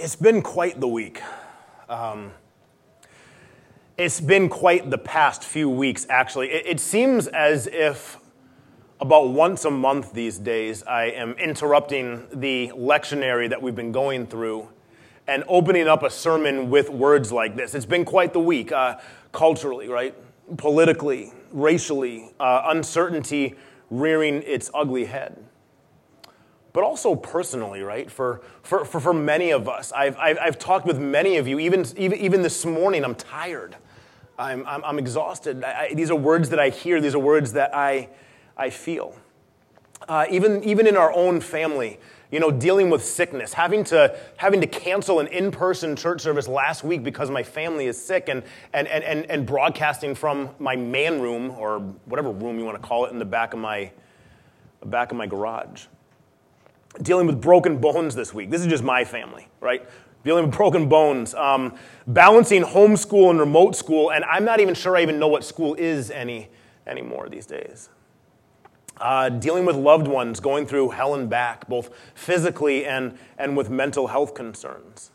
It's been quite the week. Um, it's been quite the past few weeks, actually. It, it, seems as if about once a month these days I am interrupting the lectionary that we've been going through and opening up a sermon with words like this. It's been quite the week, uh, culturally, right? Politically, racially, uh, uncertainty rearing its ugly head but also personally, right? For, for, for, for many of us. I've, I've, I've, talked with many of you, even, even, even this morning, I'm tired. I'm, I'm, I'm exhausted. I, these are words that I hear, these are words that I, I feel. Uh, even, even in our own family, you know, dealing with sickness, having to, having to cancel an in person church service last week because my family is sick, and, and, and, and, and broadcasting from my man room, or whatever room you want to call it, in the back of my, back of my garage dealing with broken bones this week. This is just my family, right? Dealing with broken bones, um, balancing homeschool and remote school, and I'm not even sure I even know what school is any anymore these days. Uh, dealing with loved ones going through hell and back, both physically and, and with mental health concerns.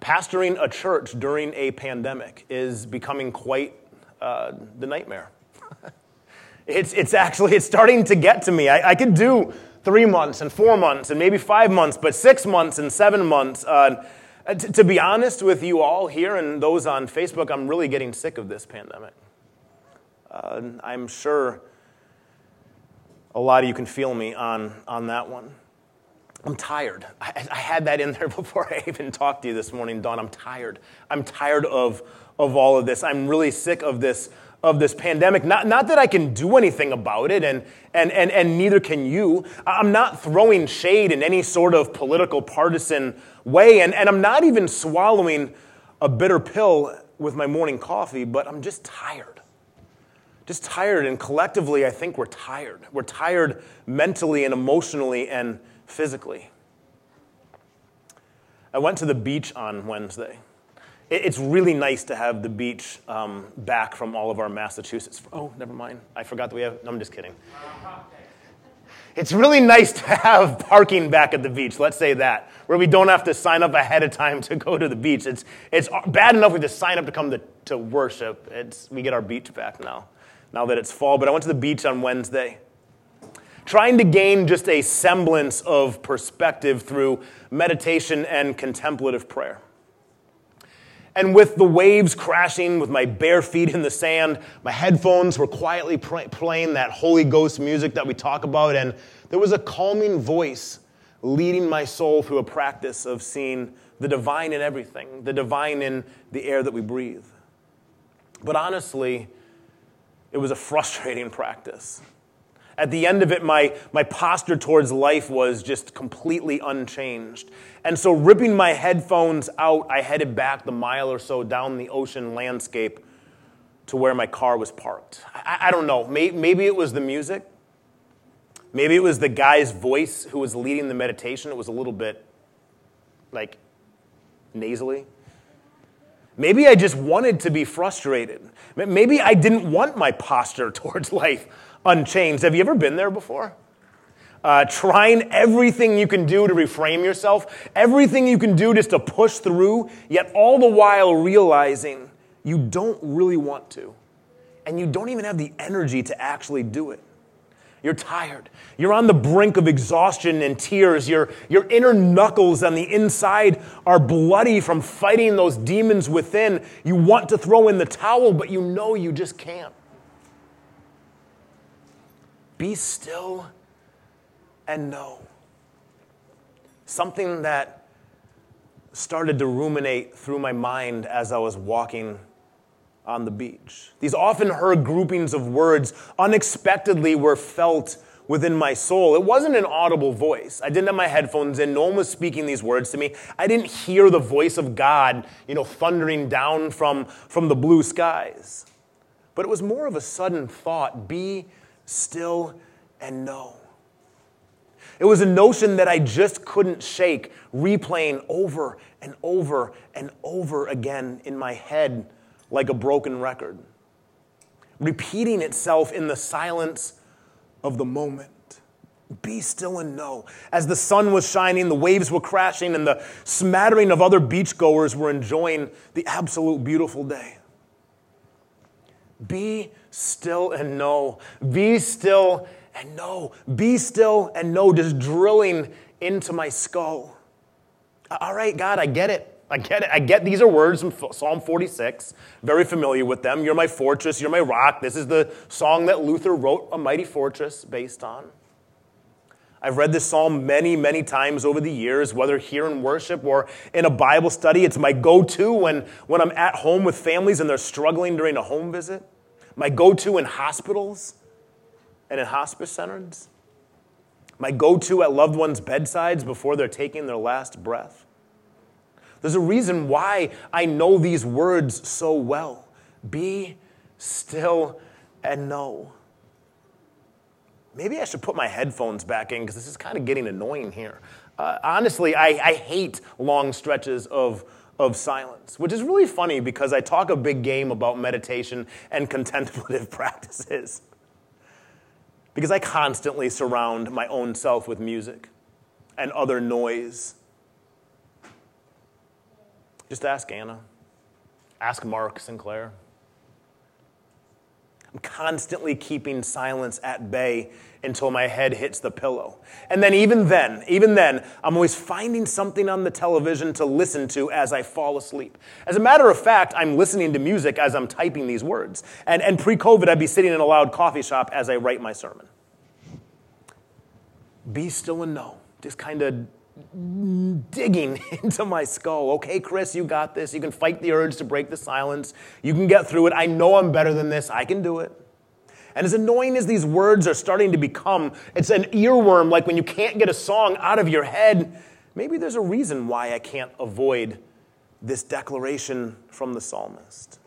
Pastoring a church during a pandemic is becoming quite uh, the nightmare. it's, it's actually it's starting to get to me. I, I could do three months and four months and maybe five months, but six months and seven months. Uh, t- to be honest with you all here and those on Facebook, I'm really getting sick of this pandemic. Uh, I'm sure a lot of you can feel me on, on that one. I'm tired. I, I, had that in there before I even talked to you this morning, Dawn. I'm tired. I'm tired of, of all of this. I'm really sick of this of this pandemic. Not, not that I can do anything about it, and, and, and, and neither can you. I'm not throwing shade in any sort of political partisan way, and, and I'm not even swallowing a bitter pill with my morning coffee, but I'm just tired. Just tired, and collectively, I think we're tired. We're tired mentally and emotionally and physically. I went to the beach on Wednesday it's really nice to have the beach um, back from all of our Massachusetts. Oh, never mind. I forgot that we have. No, I'm just kidding. It's really nice to have parking back at the beach, let's say that, where we don't have to sign up ahead of time to go to the beach. It's, it's bad enough we just sign up to come to, to worship. It's, we get our beach back now, now that it's fall. But I went to the beach on Wednesday, trying to gain just a semblance of perspective through meditation and contemplative prayer. And with the waves crashing, with my bare feet in the sand, my headphones were quietly playing that Holy Ghost music that we talk about, and there was a calming voice leading my soul through a practice of seeing the divine in everything, the divine in the air that we breathe. But honestly, it was a frustrating practice. At the end of it, my, my posture towards life was just completely unchanged. And so, ripping my headphones out, I headed back the mile or so down the ocean landscape to where my car was parked. I, I don't know. Maybe, maybe it was the music. Maybe it was the guy's voice who was leading the meditation. It was a little bit like nasally. Maybe I just wanted to be frustrated. Maybe I didn't want my posture towards life unchanged. Have you ever been there before? Uh, trying everything you can do to reframe yourself, everything you can do just to push through, yet all the while realizing you don't really want to. And you don't even have the energy to actually do it. You're tired. You're on the brink of exhaustion and tears. Your, your inner knuckles on the inside are bloody from fighting those demons within. You want to throw in the towel, but you know you just can't. Be still and know. Something that started to ruminate through my mind as I was walking on the beach. These often heard groupings of words unexpectedly were felt within my soul. It wasn't an audible voice. I didn't have my headphones in. No one was speaking these words to me. I didn't hear the voice of God, you know, thundering down from, from the blue skies. But it was more of a sudden thought be still and know. It was a notion that I just couldn't shake, replaying over and over and over again in my head like a broken record, repeating itself in the silence of the moment. Be still and know. As the sun was shining, the waves were crashing, and the smattering of other beachgoers were enjoying the absolute beautiful day. Be still and know. Be still and know. Be still and know, just drilling into my skull. All right, God, I get it. I get it. I get these are words from Psalm 46. Very familiar with them. You're my fortress. You're my rock. This is the song that Luther wrote A Mighty Fortress based on. I've read this psalm many, many times over the years, whether here in worship or in a Bible study. It's my go to when, when I'm at home with families and they're struggling during a home visit, my go to in hospitals and in hospice centers, my go to at loved ones' bedsides before they're taking their last breath. There's a reason why I know these words so well. Be still and know. Maybe I should put my headphones back in because this is kind of getting annoying here. Uh, honestly, I, I hate long stretches of, of silence, which is really funny because I talk a big game about meditation and contemplative practices. Because I constantly surround my own self with music and other noise just ask Anna. Ask Mark Sinclair. Constantly keeping silence at bay until my head hits the pillow. And then, even then, even then, I'm always finding something on the television to listen to as I fall asleep. As a matter of fact, I'm listening to music as I'm typing these words. And, and pre COVID, I'd be sitting in a loud coffee shop as I write my sermon. Be still and know. Just kind of digging into my skull. Okay, Chris, you got this. You can fight the urge to break the silence. You can get through it. I know I'm better than this. I can do it. And as annoying as these words are starting to become, it's an earworm like when you can't get a song out of your head. Maybe there's a reason why I can't avoid this declaration from the psalmist.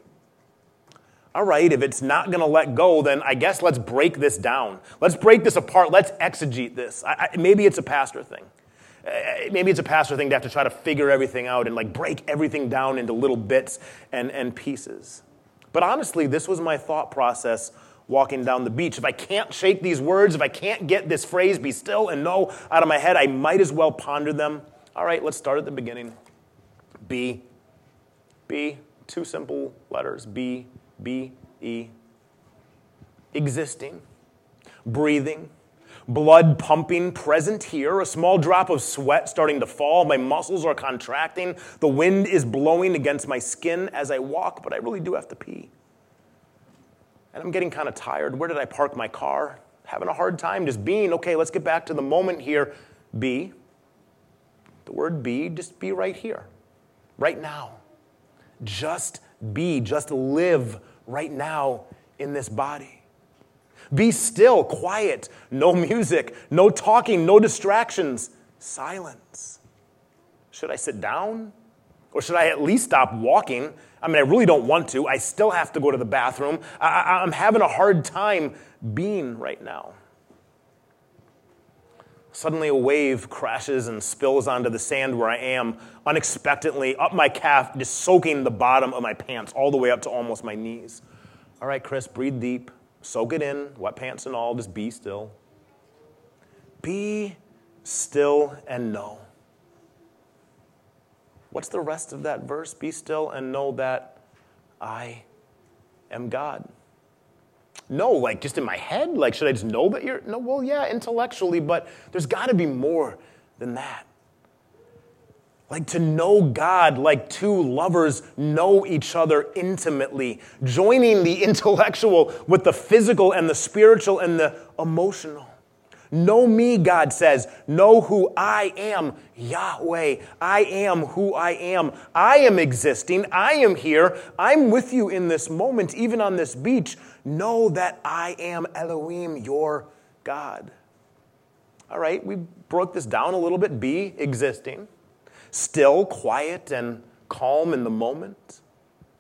All right, if it's not going to let go, then I guess let's break this down. Let's break this apart. Let's exegete this. I, I, maybe it's a pastor thing. Uh, maybe it's a pastor thing to have to try to figure everything out and like break everything down into little bits and, and pieces. But honestly, this was my thought process walking down the beach. If I can't shake these words, if I can't get this phrase, be still and know, out of my head, I might as well ponder them. All right, let's start at the beginning. B. B, two simple letters B, B, E. Existing, breathing, blood pumping present here, a small drop of sweat starting to fall. My muscles are contracting. The wind is blowing against my skin as I walk, but I really do have to pee. And I'm getting kind of tired. Where did I park my car? Having a hard time just being, okay, let's get back to the moment here. Be. The word be, just be right here, right now. Just be, just live right now in this body. Be still, quiet, no music, no talking, no distractions, silence. Should I sit down? Or should I at least stop walking? I mean, I really don't want to. I still have to go to the bathroom. I, am having a hard time being right now. Suddenly, a wave crashes and spills onto the sand where I am, unexpectedly, up my calf, just soaking the bottom of my pants all the way up to almost my knees. All right, Chris, breathe deep. Soak it in, wet pants and all, just be still. Be still and know. What's the rest of that verse? Be still and know that I am God. No, like just in my head? Like, should I just know that you're? No, well, yeah, intellectually, but there's got to be more than that. Like to know God like two lovers know each other intimately, joining the intellectual with the physical and the spiritual and the emotional. Know me, God says. Know who I am, Yahweh. I am who I am. I am existing. I am here. I'm with you in this moment, even on this beach. Know that I am Elohim, your God. All right, we broke this down a little bit. Be existing still, quiet, and calm in the moment?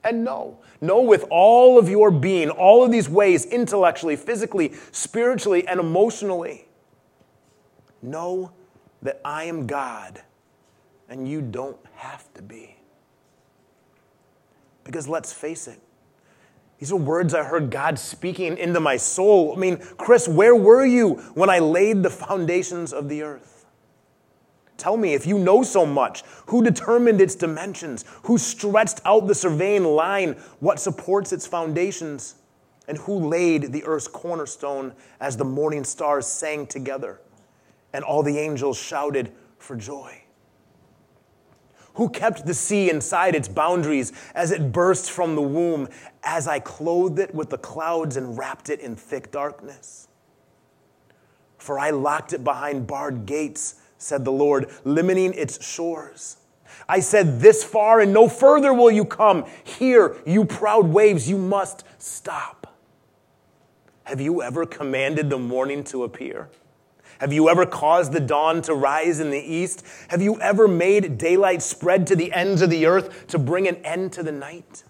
And know, know with all of your being, all of these ways, intellectually, physically, spiritually, and emotionally, know that I am God and you don't have to be. Because let's face it, These are words I heard God speaking into my soul. I mean, Chris, where were you when I laid the foundations of the earth? Tell me, if you know so much, who determined its dimensions? Who stretched out the surveying line? What supports its foundations? And who laid the earth's cornerstone as the morning stars sang together and all the angels shouted for joy? Who kept the sea inside its boundaries as it burst from the womb, as I clothed it with the clouds and wrapped it in thick darkness? For I locked it behind barred gates, said the Lord, limiting its shores. I said, This far and no further will you come. Here, you proud waves, you must stop. Have you ever commanded the morning to appear? Have you ever caused the dawn to rise in the east? Have you ever made daylight spread to the ends of the earth to bring an end to the night?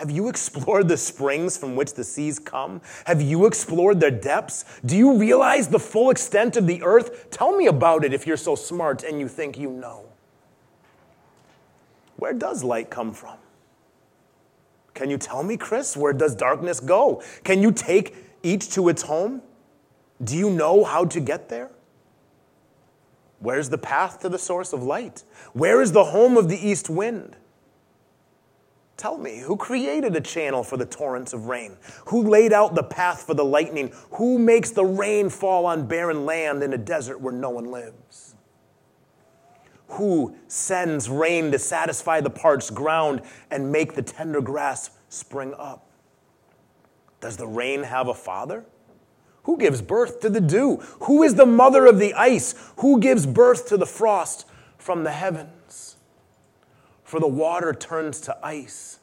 Have you explored the springs from which the seas come? Have you explored their depths? Do you realize the full extent of the earth? Tell me about it if you're so smart and you think you know. Where does light come from? Can you tell me, Chris? Where does darkness go? Can you take each to its home? Do you know how to get there? Where's the path to the source of light? Where is the home of the east wind? Tell me, who created a channel for the torrents of rain? Who laid out the path for the lightning? Who makes the rain fall on barren land in a desert where no one lives? Who sends rain to satisfy the parched ground and make the tender grass spring up? Does the rain have a father? Who gives birth to the dew? Who is the mother of the ice? Who gives birth to the frost from the heavens? For the water turns to ice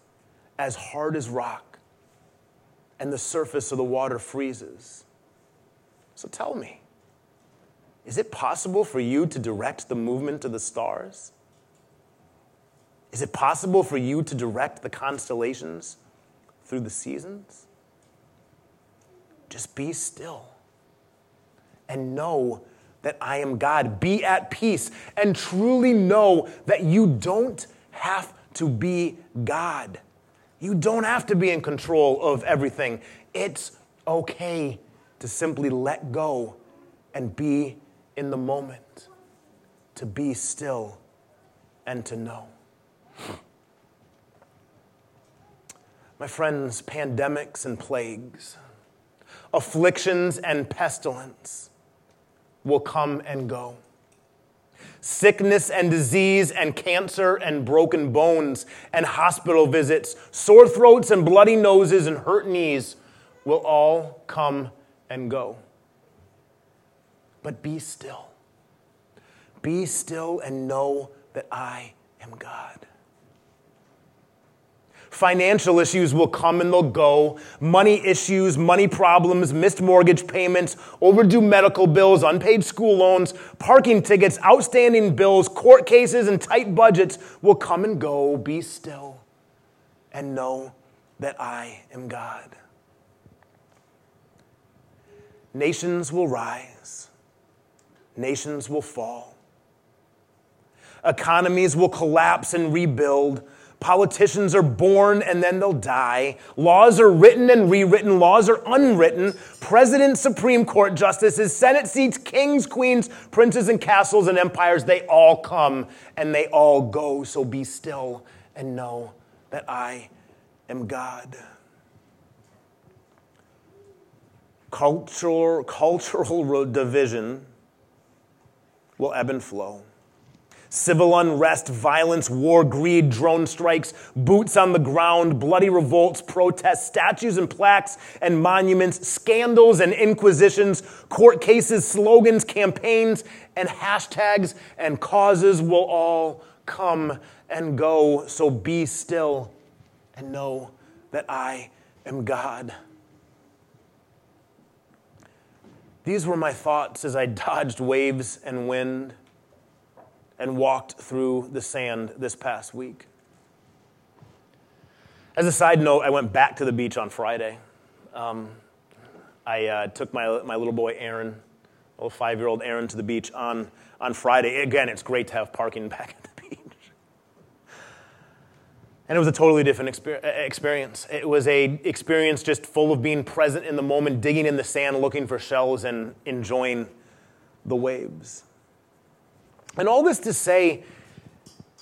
as hard as rock, and the surface of the water freezes. So tell me, is it possible for you to direct the movement of the stars? Is it possible for you to direct the constellations through the seasons? Just be still and know that I am God. Be at peace and truly know that you don't have to be God. You don't have to be in control of everything. It's okay to simply let go and be in the moment, to be still and to know. My friends, pandemics and plagues afflictions and pestilence will come and go. Sickness and disease and cancer and broken bones and hospital visits, sore throats and bloody noses and hurt knees will all come and go. But be still. Be still and know that I am God. Financial issues will come and they'll go. Money issues, money problems, missed mortgage payments, overdue medical bills, unpaid school loans, parking tickets, outstanding bills, court cases, and tight budgets will come and go. Be still and know that I am God. Nations will rise, nations will fall, economies will collapse and rebuild Politicians are born and then they'll die. Laws are written and rewritten. Laws are unwritten. Presidents, Supreme Court justices, Senate seats, kings, queens, princes, and castles and empires, they all come and they all go. So be still and know that I am God. Cultural, cultural division will ebb and flow. Civil unrest, violence, war, greed, drone strikes, boots on the ground, bloody revolts, protests, statues and plaques and monuments, scandals and inquisitions, court cases, slogans, campaigns, and hashtags and causes will all come and go. So be still and know that I am God. These were my thoughts as I dodged waves and wind and walked through the sand this past week. As a side note, I went back to the beach on Friday. Um, I uh, took my, my little boy Aaron, little five year old Aaron, to the beach on, on Friday. Again, it's great to have parking back at the beach. And it was a totally different experience. It was a experience just full of being present in the moment, digging in the sand, looking for shells, and enjoying the waves. And all this to say,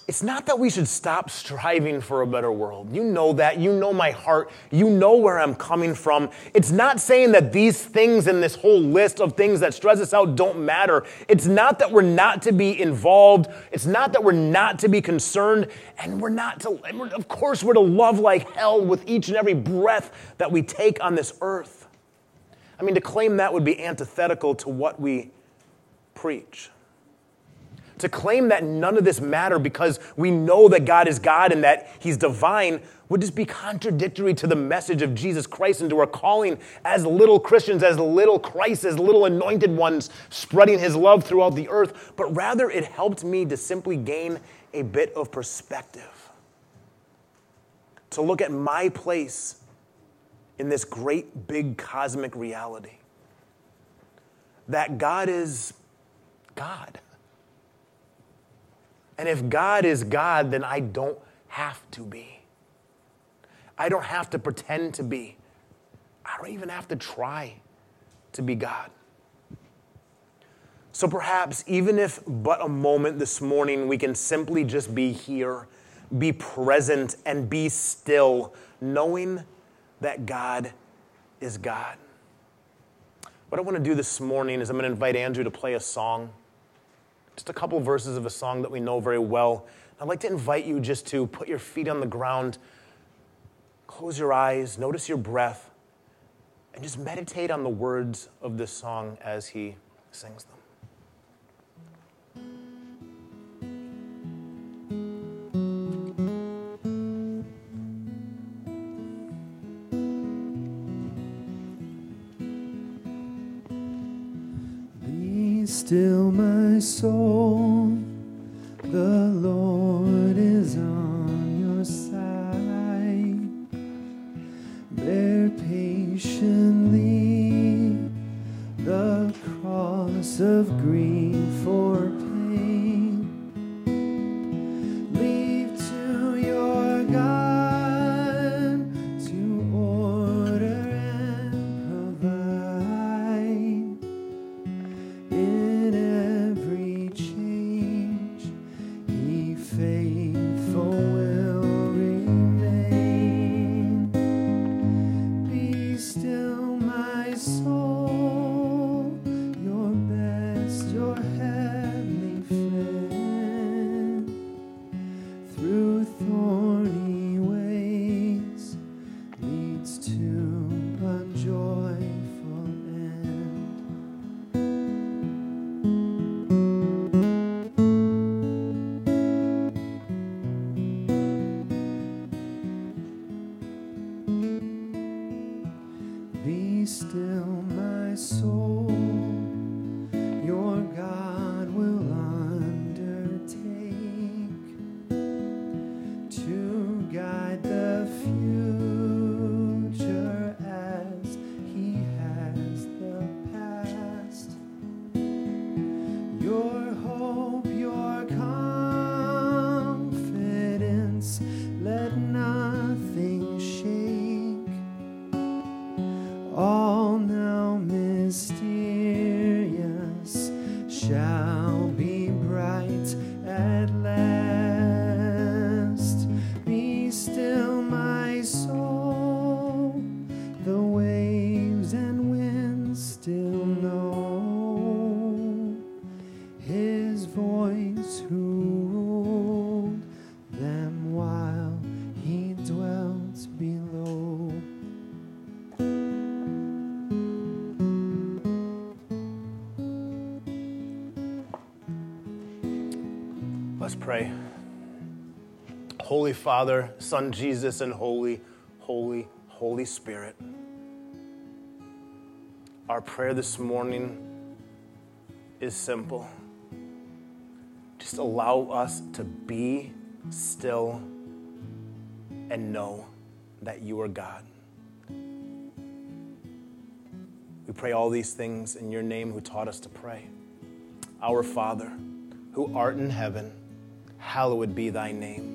it's not that we should stop striving for a better world. You know that. You know my heart. You know where I'm coming from. It's not saying that these things in this whole list of things that stress us out don't matter. It's not that we're not to be involved. It's not that we're not to be concerned. And we're not to, of course, we're to love like hell with each and every breath that we take on this earth. I mean, to claim that would be antithetical to what we preach to claim that none of this matter because we know that God is God and that He's divine would just be contradictory to the message of Jesus Christ and to our calling as little Christians, as little Christ, as little anointed ones, spreading His love throughout the earth. But rather, it helped me to simply gain a bit of perspective, to look at my place in this great, big cosmic reality. That God is God. And if God is God, then I don't have to be. I don't have to pretend to be. I don't even have to try to be God. So perhaps, even if but a moment this morning, we can simply just be here, be present, and be still, knowing that God is God. What I want to do this morning is I'm going to invite Andrew to play a song just a couple verses of a song that we know very well. I'd like to invite you just to put your feet on the ground, close your eyes, notice your breath, and just meditate on the words of this song as he sings them. Still my soul. The Lord is on your side. Bear patiently Holy Father, Son Jesus, and Holy, Holy, Holy Spirit. Our prayer this morning is simple. Just allow us to be still and know that you are God. We pray all these things in your name who taught us to pray. Our Father, who art in heaven, hallowed be thy name.